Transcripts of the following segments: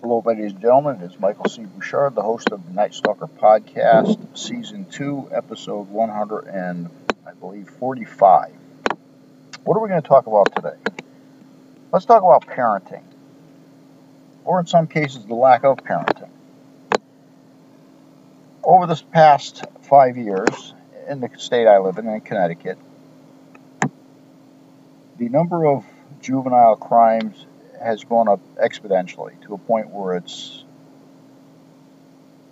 Hello, ladies and gentlemen. It is Michael C. Bouchard, the host of the Night Stalker Podcast, Season 2, Episode 100 and, I believe, 45. What are we going to talk about today? Let's talk about parenting, or in some cases, the lack of parenting. Over this past five years, in the state I live in, in Connecticut, the number of juvenile crimes has gone up exponentially to a point where it's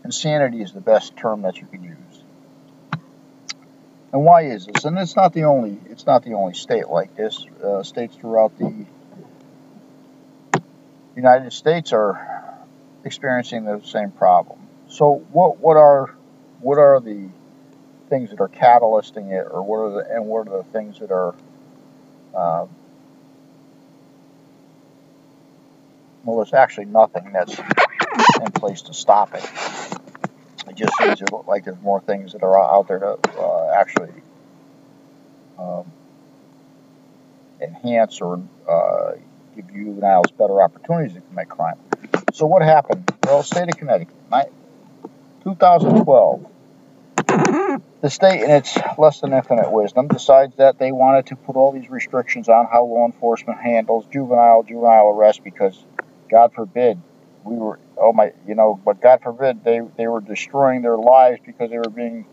insanity is the best term that you can use. And why is this? And it's not the only it's not the only state like this. Uh, states throughout the United States are experiencing the same problem. So what what are what are the things that are catalyzing it, or what are the and what are the things that are uh, well, there's actually nothing that's in place to stop it. It just seems to look like there's more things that are out there to uh, actually um, enhance or uh, give juveniles better opportunities to commit crime. So what happened? Well, state of Connecticut, 2012. The state, in its less than infinite wisdom, decides that they wanted to put all these restrictions on how law enforcement handles juvenile juvenile arrest because God forbid we were oh my you know but God forbid they they were destroying their lives because they were being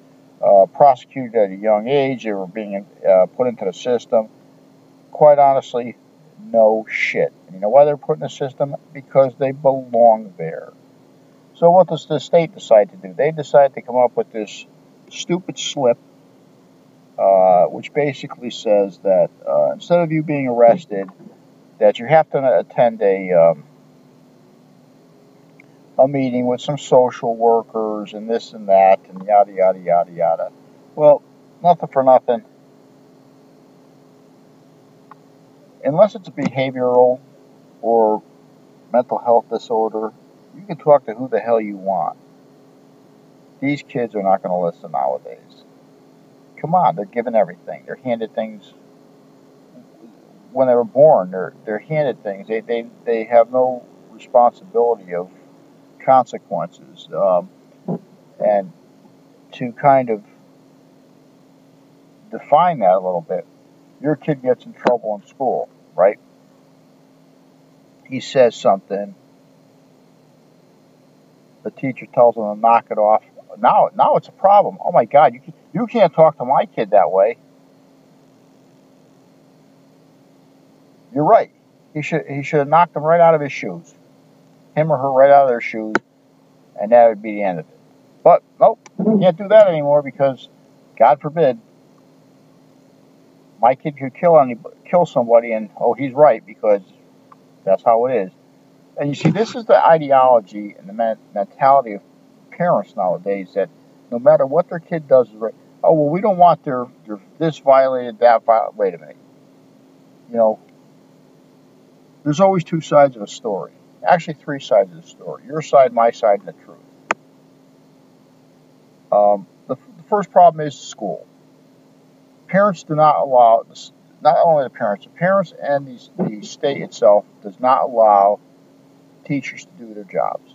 uh, prosecuted at a young age they were being uh, put into the system. Quite honestly no shit. And you know why they're put in the system? Because they belong there. So what does the state decide to do? They decide to come up with this stupid slip uh, which basically says that uh, instead of you being arrested that you have to attend a um, a meeting with some social workers and this and that and yada yada yada yada. Well, nothing for nothing. Unless it's a behavioral or mental health disorder, you can talk to who the hell you want. These kids are not going to listen nowadays. Come on, they're given everything. They're handed things when they were born. They're they're handed things. They they they have no responsibility of consequences. Um, and to kind of define that a little bit, your kid gets in trouble in school, right? He says something. The teacher tells him to knock it off. Now, now it's a problem. Oh my God, you you can't talk to my kid that way. You're right. He should he should have knocked him right out of his shoes him or her right out of their shoes, and that would be the end of it. But nope, can't do that anymore because, God forbid, my kid could kill any kill somebody, and oh, he's right because that's how it is. And you see, this is the ideology and the mentality of parents nowadays that no matter what their kid does right. Oh well, we don't want their, their this violated, that violated. Wait a minute. You know, there's always two sides of a story actually three sides of the story your side, my side, and the truth. Um, the, the, first problem is school. Parents do not allow, not only the parents, the parents and the, the state itself does not allow teachers to do their jobs.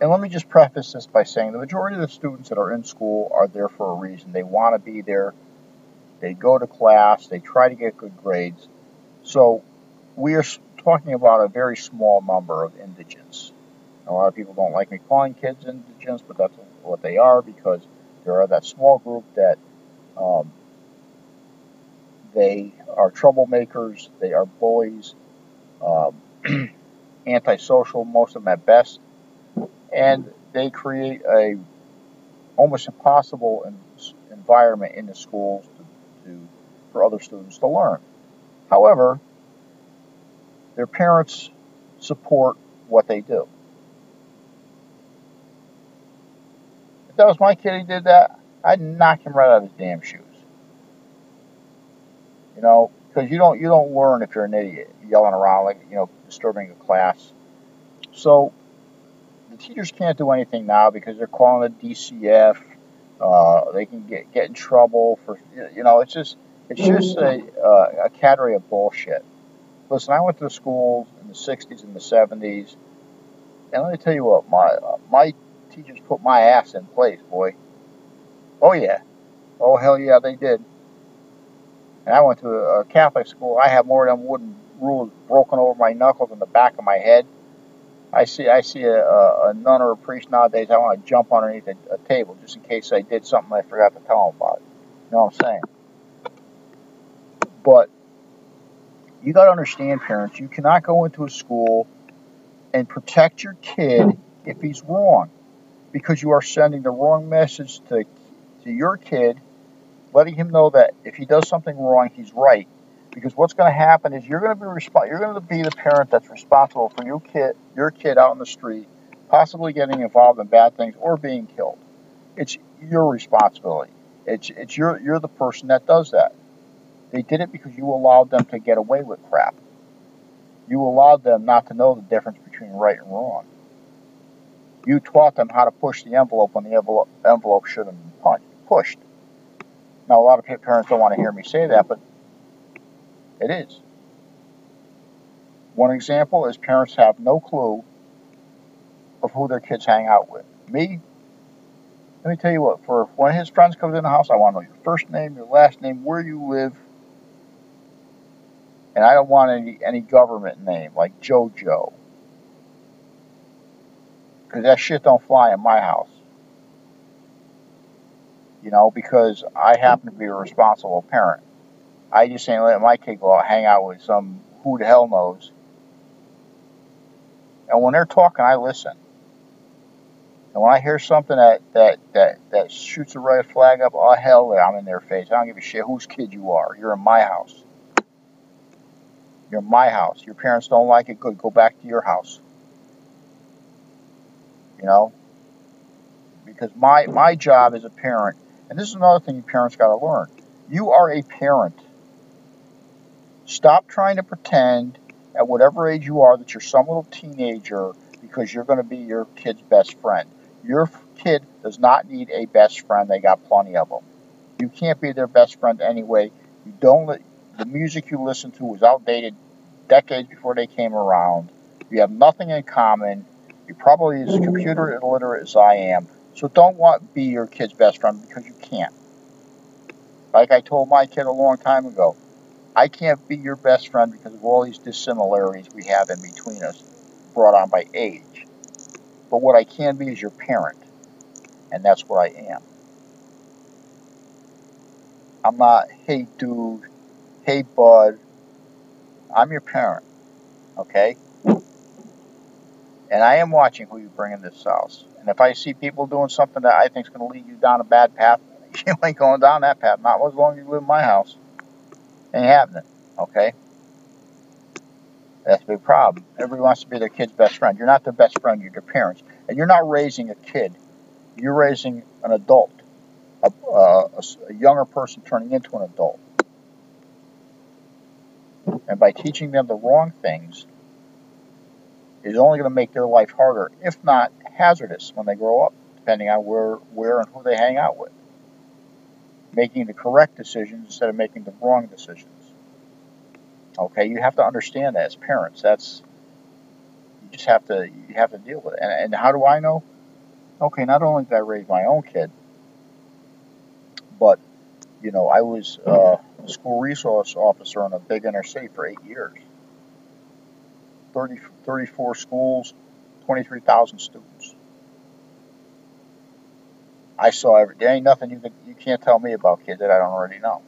And let me just preface this by saying the majority of the students that are in school are there for a reason. They want to be there. They go to class. They try to get good grades. So we are talking about a very small number of indigents. A lot of people don't like me calling kids indigents, but that's what they are because there are that small group that um, they are troublemakers, they are bullies, um, antisocial, most of them at best, and they create a almost impossible environment in the schools to, to, for other students to learn. However, their parents support what they do. If that was my kid who did that, I'd knock him right out of his damn shoes. You know, because you don't you don't learn if you're an idiot yelling around like you know disturbing a class. So the teachers can't do anything now because they're calling the DCF. Uh, they can get get in trouble for you know it's just it's just a uh, a cadre of bullshit. Listen, I went to school in the 60s and the 70s, and let me tell you what, my uh, my teachers put my ass in place, boy. Oh yeah, oh hell yeah, they did. And I went to a Catholic school. I have more of them wooden rules broken over my knuckles and the back of my head. I see I see a, a, a nun or a priest nowadays. I want to jump underneath a, a table just in case I did something I forgot to tell them about. You know what I'm saying? But you got to understand, parents, you cannot go into a school and protect your kid if he's wrong because you are sending the wrong message to, to your kid, letting him know that if he does something wrong, he's right. Because what's going to happen is you're going to be resp- you're going to be the parent that's responsible for your kid your kid out in the street, possibly getting involved in bad things or being killed. It's your responsibility. It's it's your you're the person that does that. They did it because you allowed them to get away with crap. You allowed them not to know the difference between right and wrong. You taught them how to push the envelope when the envelope, envelope should have been pushed. Now, a lot of parents don't want to hear me say that, but it is. One example is parents have no clue of who their kids hang out with. Me, let me tell you what, for when his friends comes in the house, I want to know your first name, your last name, where you live, and I don't want any any government name like JoJo. Because that shit don't fly in my house. You know, because I happen to be a responsible parent. I just ain't let my kid go out hang out with some who the hell knows. And when they're talking, I listen. And when I hear something that that that that shoots a red flag up, oh hell, I'm in their face. I don't give a shit whose kid you are. You're in my house. You're my house. Your parents don't like it. Good. Go back to your house. You know? Because my, my job as a parent, and this is another thing parents got to learn. You are a parent. Stop trying to pretend at whatever age you are that you're some little teenager because you're going to be your kid's best friend. Your kid does not need a best friend. They got plenty of them. You can't be their best friend anyway. You don't let the music you listen to was outdated decades before they came around. You have nothing in common. You're probably as mm-hmm. computer illiterate as I am. So don't want be your kid's best friend because you can't. Like I told my kid a long time ago, I can't be your best friend because of all these dissimilarities we have in between us brought on by age. But what I can be is your parent. And that's what I am. I'm not, hey dude, hey bud, I'm your parent, okay? And I am watching who you bring in this house. And if I see people doing something that I think is going to lead you down a bad path, you ain't going down that path. Not as long as you live in my house. Ain't happening, okay? That's a big problem. Everybody wants to be their kid's best friend. You're not their best friend, you're their parents. And you're not raising a kid, you're raising an adult, a, uh, a, a younger person turning into an adult. And by teaching them the wrong things is only going to make their life harder, if not hazardous, when they grow up, depending on where, where and who they hang out with. Making the correct decisions instead of making the wrong decisions. Okay, you have to understand that as parents. That's you just have to you have to deal with it. And, and how do I know? Okay, not only did I raise my own kid, but you know I was. Uh, school resource officer in a big city for eight years. 30, 34 schools, 23,000 students. I saw every. There ain't nothing you can you can't tell me about kids that I don't already know.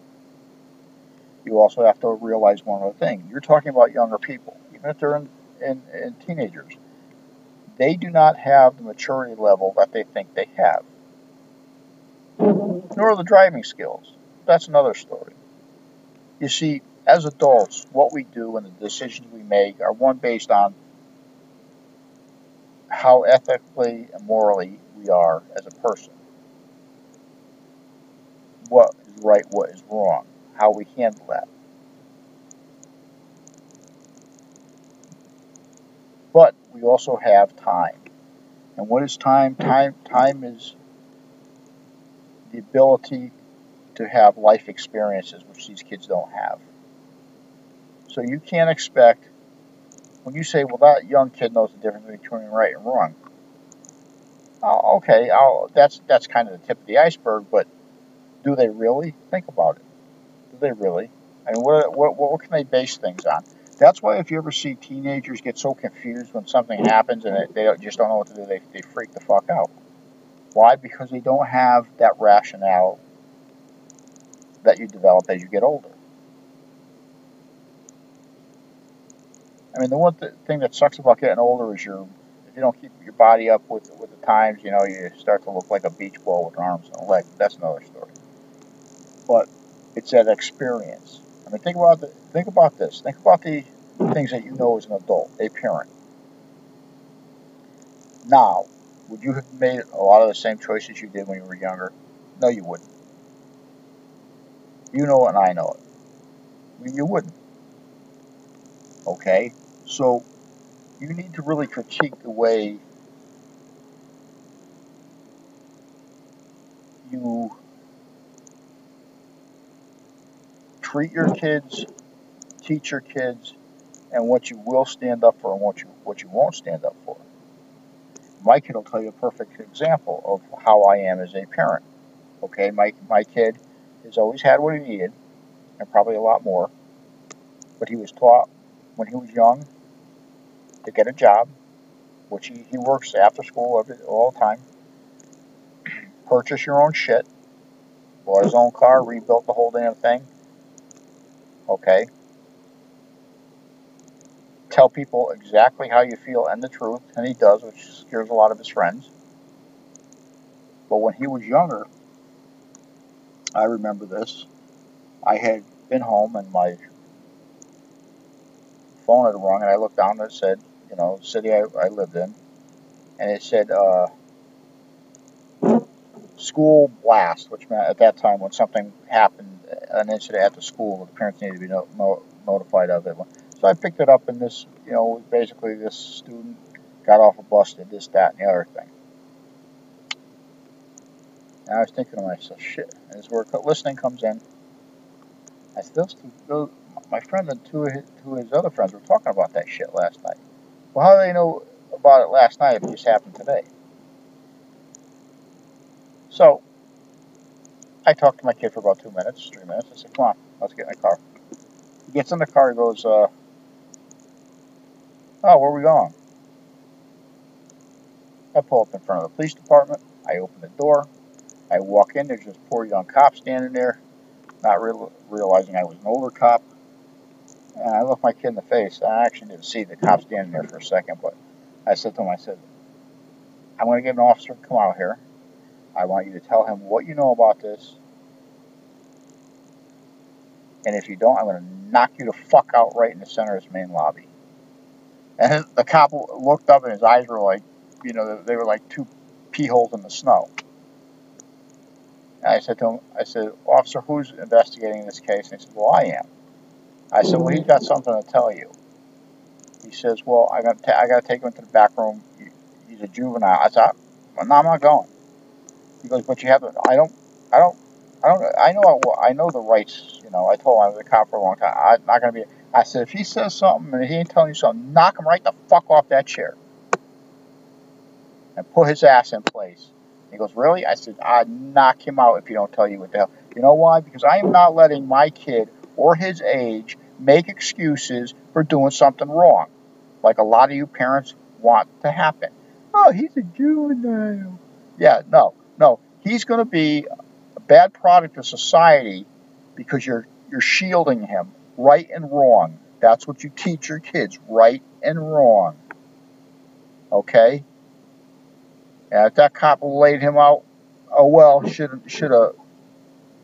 You also have to realize one other thing. You're talking about younger people, even if they're in, in, in teenagers. They do not have the maturity level that they think they have, nor the driving skills. That's another story. You see, as adults, what we do and the decisions we make are one based on how ethically and morally we are as a person. What is right, what is wrong, how we handle that. But we also have time. And what is time? Time time is the ability to have life experiences which these kids don't have. So you can't expect when you say, "Well, that young kid knows the difference between right and wrong." Oh, okay, I'll, that's that's kind of the tip of the iceberg, but do they really think about it? Do they really? I mean, what what what can they base things on? That's why if you ever see teenagers get so confused when something happens and they just don't know what to do, they, they freak the fuck out. Why? Because they don't have that rationale that you develop as you get older. I mean, the one th- thing that sucks about getting older is your if you don't keep your body up with with the times, you know, you start to look like a beach ball with arms and legs. That's another story. But it's that experience. I mean, think about the, think about this. Think about the things that you know as an adult, a parent. Now, would you have made a lot of the same choices you did when you were younger? No, you wouldn't. You know it, and I know it. You wouldn't. Okay, so you need to really critique the way you treat your kids, teach your kids, and what you will stand up for and what you what you won't stand up for. My kid will tell you a perfect example of how I am as a parent. Okay, my my kid has always had what he needed, and probably a lot more. But he was taught when he was young to get a job, which he, he works after school every, all the time. Purchase your own shit. Bought his own car, rebuilt the whole damn thing okay? Tell people exactly how you feel and the truth, and he does, which scares a lot of his friends. But when he was younger, I remember this. I had been home and my phone had rung, and I looked down and it said, you know, city I, I lived in, and it said, uh, school blast, which meant at that time when something happened, an incident at the school, the parents needed to be no, no, notified of it. So I picked it up, and this, you know, basically this student got off a bus, did this, that, and the other thing. And I was thinking to myself, shit. As we're listening comes in, I still, those, my friend and two of, his, two of his other friends were talking about that shit last night. Well, how do they know about it last night if it just happened today? So I talked to my kid for about two minutes, three minutes. I said, come on, let's get in the car. He gets in the car, he goes, uh, oh, where are we going? I pull up in front of the police department. I open the door. I walk in. There's this poor young cop standing there, not real, realizing I was an older cop. And I look my kid in the face. I actually didn't see the cop standing there for a second, but I said to him, I said, I'm going to get an officer to come out here. I want you to tell him what you know about this. And if you don't, I'm going to knock you the fuck out right in the center of this main lobby. And the cop looked up and his eyes were like, you know, they were like two pee holes in the snow. And I said to him, I said, Officer, who's investigating this case? And he said, Well, I am. I said, Well, he's got something to tell you. He says, Well, I got I got to take him to the back room. He's a juvenile. I said, well, No, I'm not going. He goes, but you have to. I don't. I don't. I don't. I know. I, I know the rights. You know. I told him I was a cop for a long time. I'm not going to be. I said, if he says something and he ain't telling you something, knock him right the fuck off that chair and put his ass in place. He goes, really? I said, I'd knock him out if you don't tell you what the hell. You know why? Because I am not letting my kid or his age make excuses for doing something wrong, like a lot of you parents want to happen. Oh, he's a juvenile. Yeah, no. No, he's going to be a bad product of society because you're you're shielding him right and wrong. That's what you teach your kids, right and wrong. Okay? And if that cop laid him out, oh well, should should have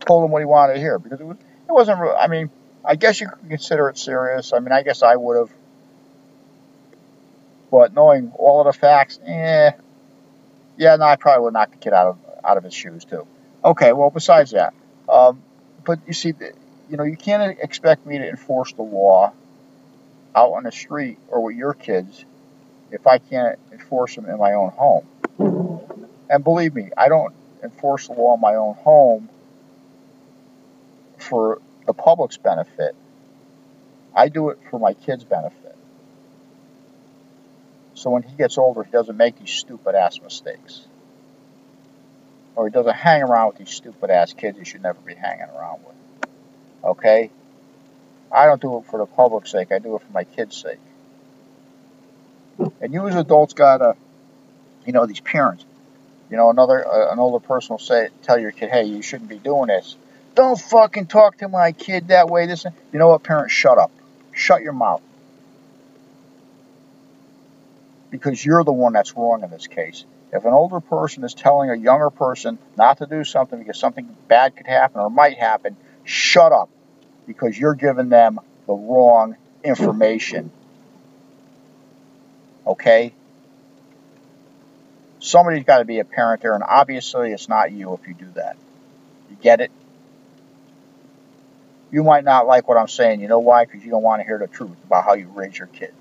told him what he wanted to hear because it was it wasn't. Real, I mean, I guess you could consider it serious. I mean, I guess I would have. But knowing all of the facts, eh, yeah, no, I probably would knock the kid out of out of his shoes too. Okay, well, besides that, um, but you see, you know, you can't expect me to enforce the law out on the street or with your kids if I can't enforce them in my own home. And believe me, I don't enforce the law in my own home for the public's benefit. I do it for my kid's benefit. So when he gets older, he doesn't make these stupid ass mistakes. Or he doesn't hang around with these stupid ass kids he should never be hanging around with. Okay? I don't do it for the public's sake, I do it for my kid's sake. And you as adults gotta, you know, these parents, you know, another uh, an older person will say, tell your kid, hey, you shouldn't be doing this. Don't fucking talk to my kid that way. This, you know what, parents, shut up, shut your mouth, because you're the one that's wrong in this case. If an older person is telling a younger person not to do something because something bad could happen or might happen, shut up, because you're giving them the wrong information. Okay? Somebody's got to be a parent there, and obviously it's not you if you do that. You get it? You might not like what I'm saying. You know why? Because you don't want to hear the truth about how you raise your kid.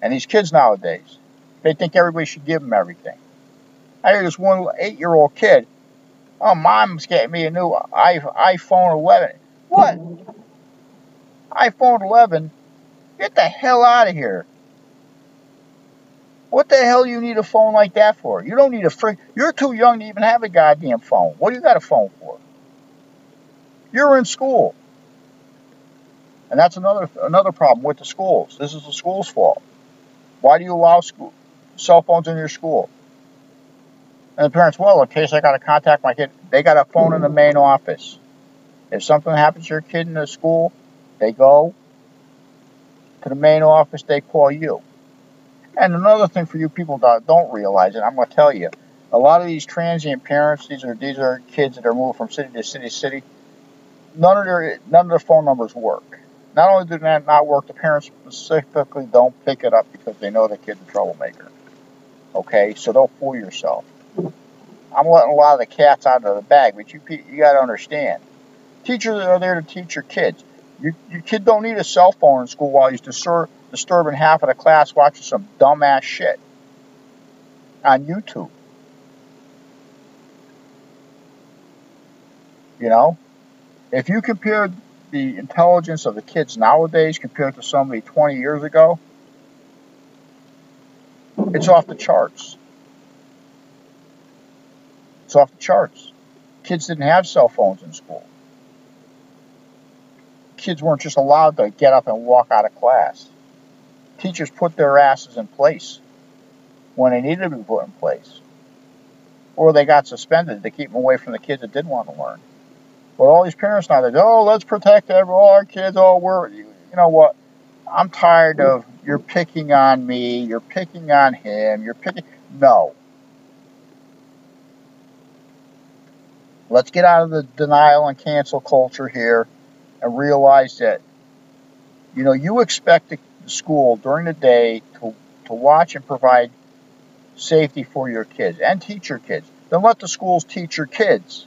And these kids nowadays, they think everybody should give them everything. I hear this one eight-year-old kid, oh, mom's getting me a new iPhone 11. What? iPhone 11? Get the hell out of here. What the hell you need a phone like that for? You don't need a free. You're too young to even have a goddamn phone. What do you got a phone for? You're in school. And that's another another problem with the schools. This is the school's fault. Why do you allow school, cell phones in your school? And the parents, well, in case I got to contact my kid, they got a phone in the main office. If something happens to your kid in the school, they go to the main office, they call you. And another thing for you people that don't realize it, I'm going to tell you, a lot of these transient parents, these are these are kids that are moving from city to city to city. None of their none of their phone numbers work. Not only do they not work, the parents specifically don't pick it up because they know the kid's a troublemaker. Okay, so don't fool yourself. I'm letting a lot of the cats out of the bag, but you you got to understand. Teachers are there to teach your kids. Your, kid don't need a cell phone in school while he's distur- disturbing half of the class watching some dumbass shit on YouTube. You know? If you compare the intelligence of the kids nowadays compared to somebody 20 years ago, it's off the charts. It's off the charts. Kids didn't have cell phones in school kids weren't just allowed to get up and walk out of class. Teachers put their asses in place when they needed to be put in place. Or they got suspended to keep them away from the kids that didn't want to learn. But all these parents now, they go, oh, let's protect every, all our kids, oh, we're, you know what? I'm tired of you're picking on me, you're picking on him, you're picking. No. Let's get out of the denial and cancel culture here and realize that, you know, you expect the school during the day to, to watch and provide safety for your kids and teach your kids. Then let the schools teach your kids.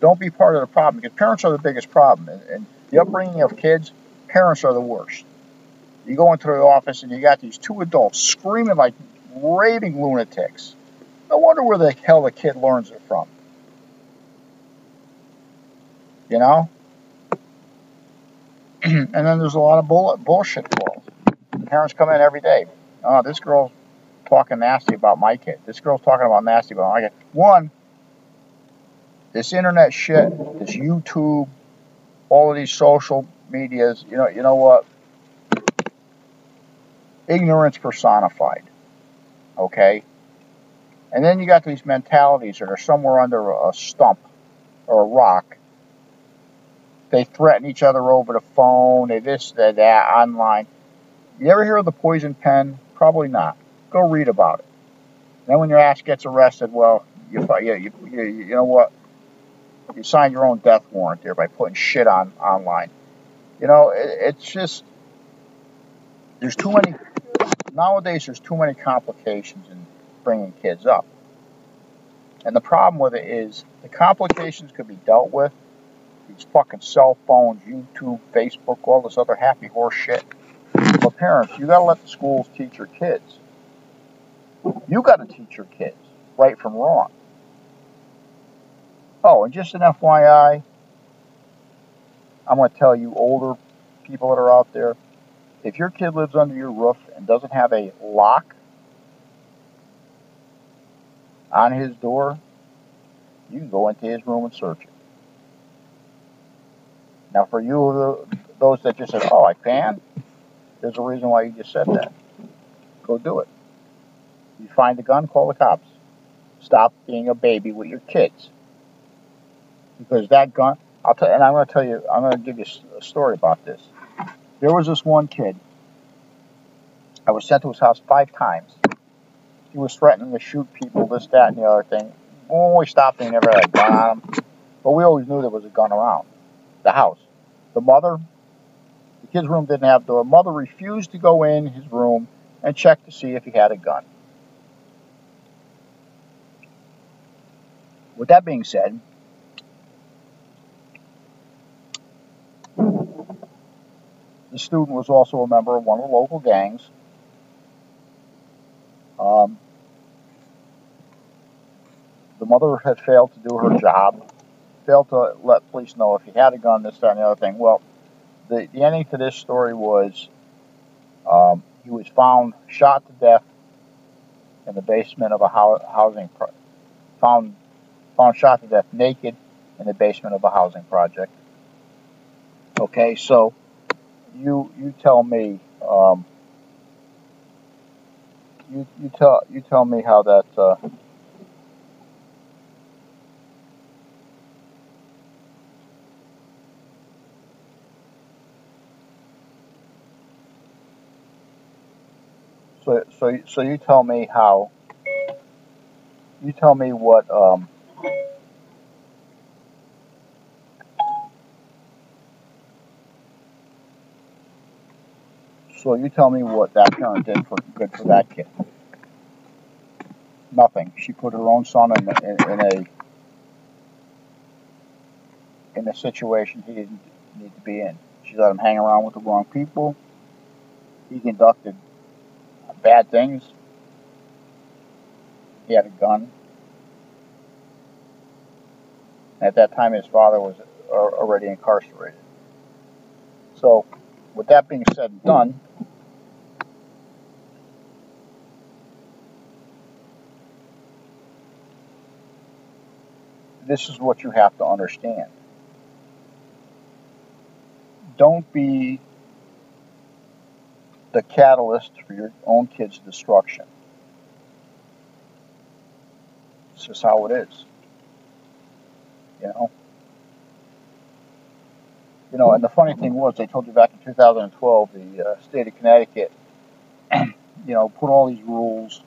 Don't be part of the problem because parents are the biggest problem. And, and the upbringing of kids, parents are the worst. You go into the office and you got these two adults screaming like raving lunatics. No wonder where the hell the kid learns it from. You know? and then there's a lot of bull- bullshit calls. Parents come in every day. Oh, this girl's talking nasty about my kid. This girl's talking about nasty about my kid. One, this internet shit, this YouTube, all of these social medias, you know, you know what? Ignorance personified. Okay? And then you got these mentalities that are somewhere under a stump or a rock they threaten each other over the phone. They this, they that, online. You ever hear of the poison pen? Probably not. Go read about it. Then when your ass gets arrested, well, you, you, you, you know what? You sign your own death warrant there by putting shit on online. You know, it, it's just there's too many nowadays. There's too many complications in bringing kids up, and the problem with it is the complications could be dealt with these fucking cell phones, YouTube, Facebook, all this other happy horse shit. But parents, you gotta let the schools teach your kids. You gotta teach your kids right from wrong. Oh, and just an FYI, I'm gonna tell you older people that are out there, if your kid lives under your roof and doesn't have a lock on his door, you go into his room and search it. Now, for you, those that just said, "Oh, I can," there's a reason why you just said that. Go do it. You find the gun, call the cops. Stop being a baby with your kids. Because that gun, I'll tell, and I'm going to tell you, I'm going to give you a story about this. There was this one kid. I was sent to his house five times. He was threatening to shoot people, this, that, and the other thing. When we stopped, he never had a gun on him. But we always knew there was a gun around the house. The mother, the kid's room didn't have a door. Mother refused to go in his room and check to see if he had a gun. With that being said, the student was also a member of one of the local gangs. Um, the mother had failed to do her job, failed to let police know if he had a gun, this, that, and the other thing. Well, the, the ending to this story was um, he was found shot to death in the basement of a housing pro- found found shot to death naked in the basement of a housing project. Okay, so you you tell me um, you you tell you tell me how that uh, so so you tell me how you tell me what um, So you tell me what that parent did for good for that kid. Nothing. She put her own son in, in, in a in a situation he didn't need to be in. She let him hang around with the wrong people. He conducted bad things. He had a gun. At that time, his father was already incarcerated. So, with that being said and done, this is what you have to understand. Don't be the catalyst for your own kid's destruction. This is how it is. You know? You know, and the funny thing was, they told you back in 2012, the uh, state of Connecticut, you know, put all these rules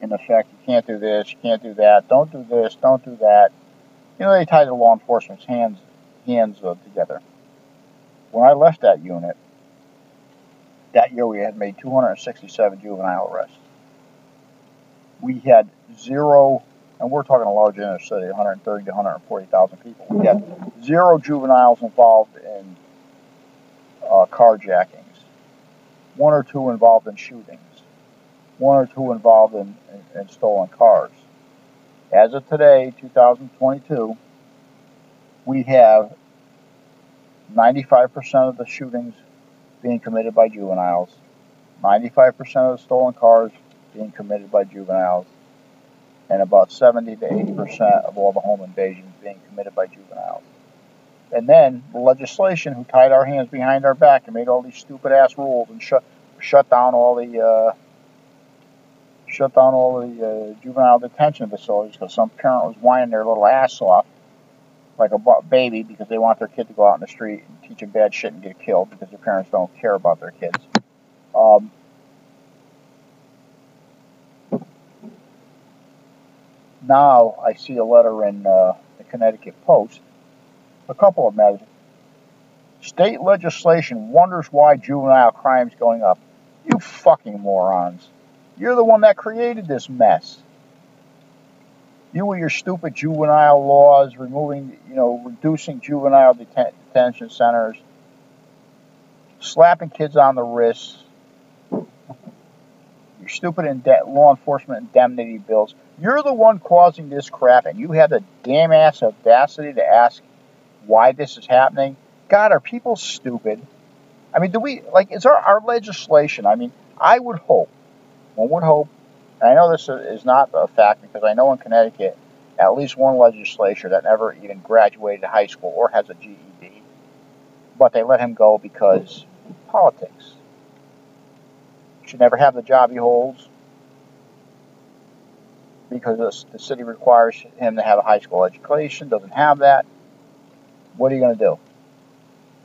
in effect. You can't do this, you can't do that, don't do this, don't do that you know, they tied the law enforcement's hands hands uh, together. When I left that unit, that year we had made 267 juvenile arrests. We had zero, and we're talking a large inner city, 130 to 140,000 people. We had zero juveniles involved in uh, carjackings, one or two involved in shootings, one or two involved in, in, in stolen cars. As of today, 2022, we have 95% of the shootings being committed by juveniles, 95% of the stolen cars being committed by juveniles, and about 70 to 80% of all the home invasions being committed by juveniles. And then the legislation who tied our hands behind our back and made all these stupid ass rules and shut shut down all the uh, shut down all the uh, juvenile detention facilities because some parent was whining their little ass off like a baby because they want their kid to go out in the street and teach them bad shit and get killed because their parents don't care about their kids. Um, now I see a letter in uh, the Connecticut Post, a couple of them. State legislation wonders why juvenile crime's going up. You fucking morons. You're the one that created this mess. You with your stupid juvenile laws, removing, you know, reducing juvenile deten- detention centers, slapping kids on the wrists, your stupid ind- law enforcement indemnity bills. You're the one causing this crap, and you have the damn ass audacity to ask why this is happening. God, are people stupid? I mean, do we like? Is our our legislation? I mean, I would hope, one would hope. And I know this is not a fact because I know in Connecticut, at least one legislature that never even graduated high school or has a GED, but they let him go because politics. Should never have the job he holds because the city requires him to have a high school education, doesn't have that. What are you going to do?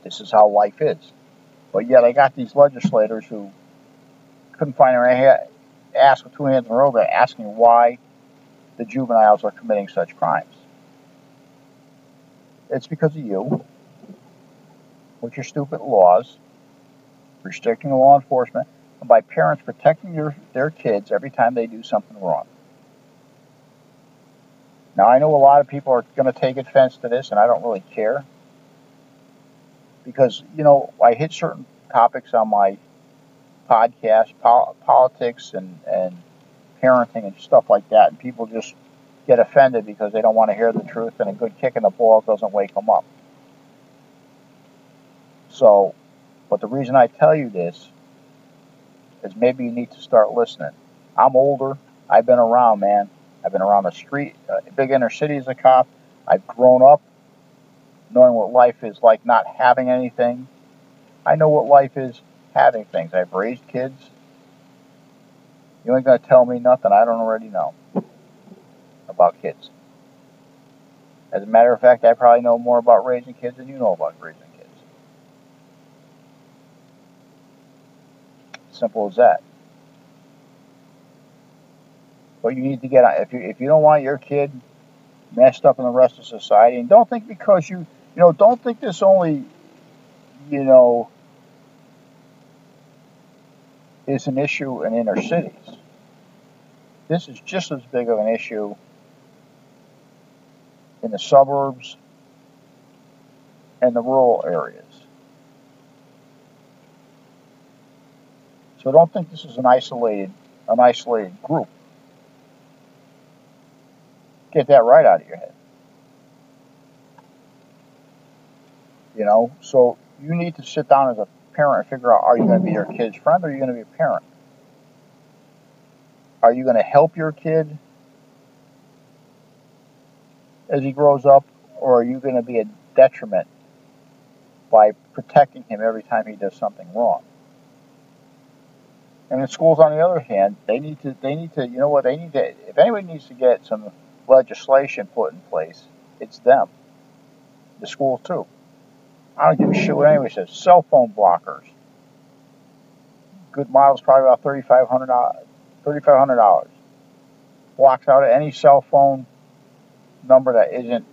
This is how life is. But yet I got these legislators who couldn't find their ass with two hands in a row. They're asking why the juveniles are committing such crimes. It's because of you, with your stupid laws, restricting law enforcement, and by parents protecting their kids every time they do something wrong. Now, I know a lot of people are going to take offense to this, and I don't really care. Because, you know, I hit certain topics on my podcast, pol- politics and, and parenting and stuff like that, and people just get offended because they don't want to hear the truth, and a good kick in the ball doesn't wake them up. So, but the reason I tell you this is maybe you need to start listening. I'm older. I've been around, man. I've been around the street, uh, big inner city as a cop. I've grown up knowing what life is like not having anything. I know what life is having things. I've raised kids. You ain't going to tell me nothing I don't already know about kids. As a matter of fact, I probably know more about raising kids than you know about raising kids. Simple as that. But you need to get if you if you don't want your kid messed up in the rest of society, and don't think because you you know don't think this only you know is an issue in inner cities. This is just as big of an issue in the suburbs and the rural areas. So don't think this is an isolated an isolated group. Get that right out of your head. You know, so you need to sit down as a parent figure out are you going to be your kid's friend or are you going to be a parent? Are you going to help your kid as he grows up or are you going to be a detriment by protecting him every time he does something wrong? And in schools, on the other hand, they need to, they need to, you know what, they need to, if anybody needs to get some legislation put in place, it's them. The school too. I don't give a shit what anybody says. Cell phone blockers. Good model's probably about thirty-five hundred dollars. Thirty-five hundred dollars. Blocks out any cell phone number that isn't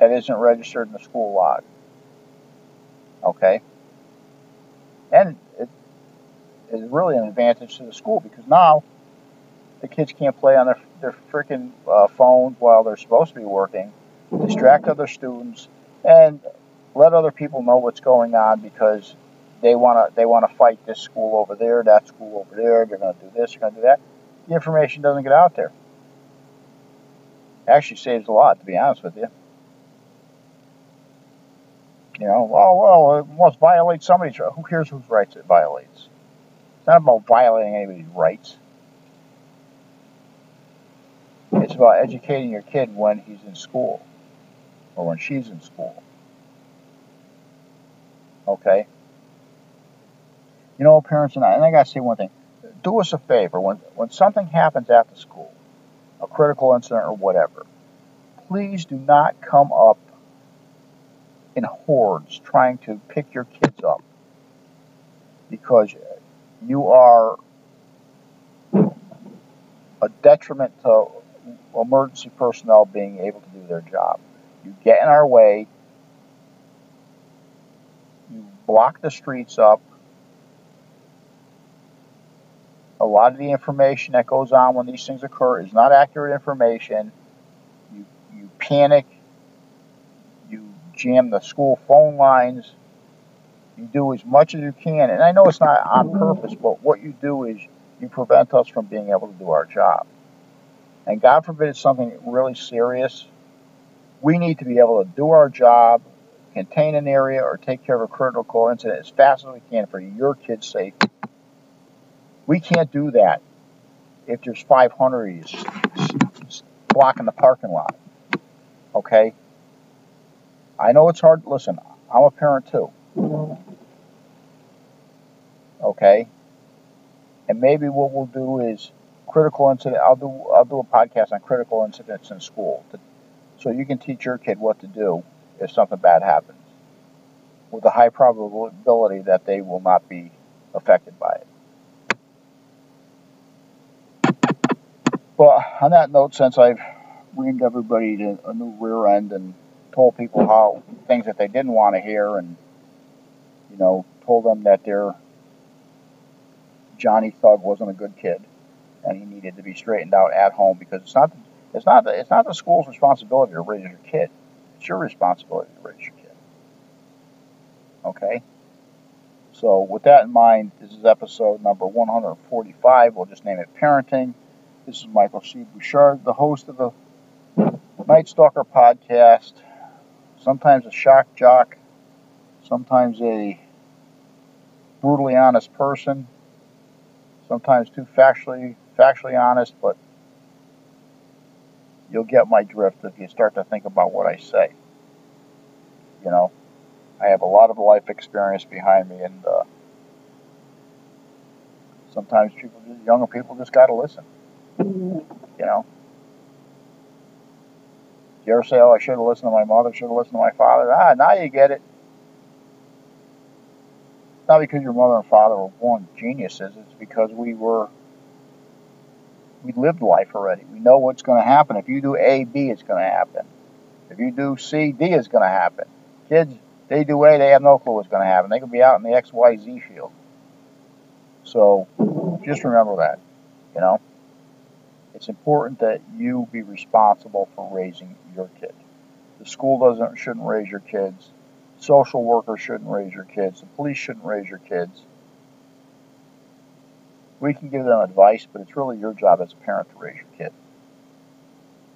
that isn't registered in the school log. Okay. And it is really an advantage to the school because now the kids can't play on their their freaking uh, phones while they're supposed to be working, distract other students, and let other people know what's going on because they want to they want to fight this school over there, that school over there. They're going to do this, they're going to do that. The information doesn't get out there. It actually saves a lot, to be honest with you. You know, well, well, it must violate somebody's. Who cares whose rights it violates? It's not about violating anybody's rights. It's about educating your kid when he's in school or when she's in school. Okay? You know, parents, and I, and I got to say one thing. Do us a favor. When, when something happens after school, a critical incident or whatever, please do not come up in hordes trying to pick your kids up because you are a detriment to emergency personnel being able to do their job. You get in our way, block the streets up. A lot of the information that goes on when these things occur is not accurate information. You, you panic, you jam the school phone lines, you do as much as you can. And I know it's not on purpose, but what you do is you prevent us from being able to do our job and God forbid it's something really serious, we need to be able to do our job, contain an area or take care of a critical incident as fast as we can for your kid's sake. We can't do that if there's 500 of you blocking the parking lot. Okay? I know it's hard. Listen, I'm a parent too. Okay? And maybe what we'll do is critical incident. I'll do I'll do a podcast on critical incidents in school, to, so you can teach your kid what to do if something bad happens, with a high probability that they will not be affected by it. But on that note, since I've reamed everybody to a new rear end and told people how things that they didn't want to hear, and you know, told them that their Johnny Thug wasn't a good kid and he needed to be straightened out at home because it's not it's not the, it's not the school's responsibility to raise your kid. It's your responsibility to raise your kid. Okay. So with that in mind, this is episode number 145. We'll just name it parenting. This is Michael C. Bouchard, the host of the Night Stalker podcast. Sometimes a shock jock, sometimes a brutally honest person, sometimes too factually factually honest, but you'll get my drift if you start to think about what I say. You know, I have a lot of life experience behind me, and uh, sometimes people, younger people, just got to listen. You know. You ever say, "Oh, I should have listened to my mother, should have listened to my father"? Ah, now you get it. Not because your mother and father were born geniuses. It's because we were we lived life already. We know what's going to happen. If you do A, B, it's going to happen. If you do C, D it's going to happen. Kids, they do A, they have no clue what's going to happen. They could be out in the X, Y, Z field. So just remember that. You know, it's important that you be responsible for raising your kid. The school doesn't shouldn't raise your kids. Social workers shouldn't raise your kids. The police shouldn't raise your kids we can give them advice, but it's really your job as a parent to raise your kid.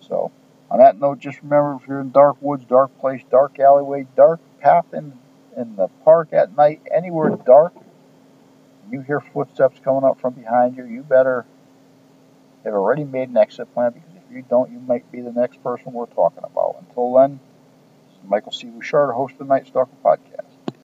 So, on that note, just remember if you're in dark woods, dark place, dark alleyway, dark path in, in the park at night, anywhere dark, you hear footsteps coming up from behind you, you better have already made an exit plan because if you don't, you might be the next person we're talking about. Until then, Michael C. Bouchard, host of the Night Stalker Podcast.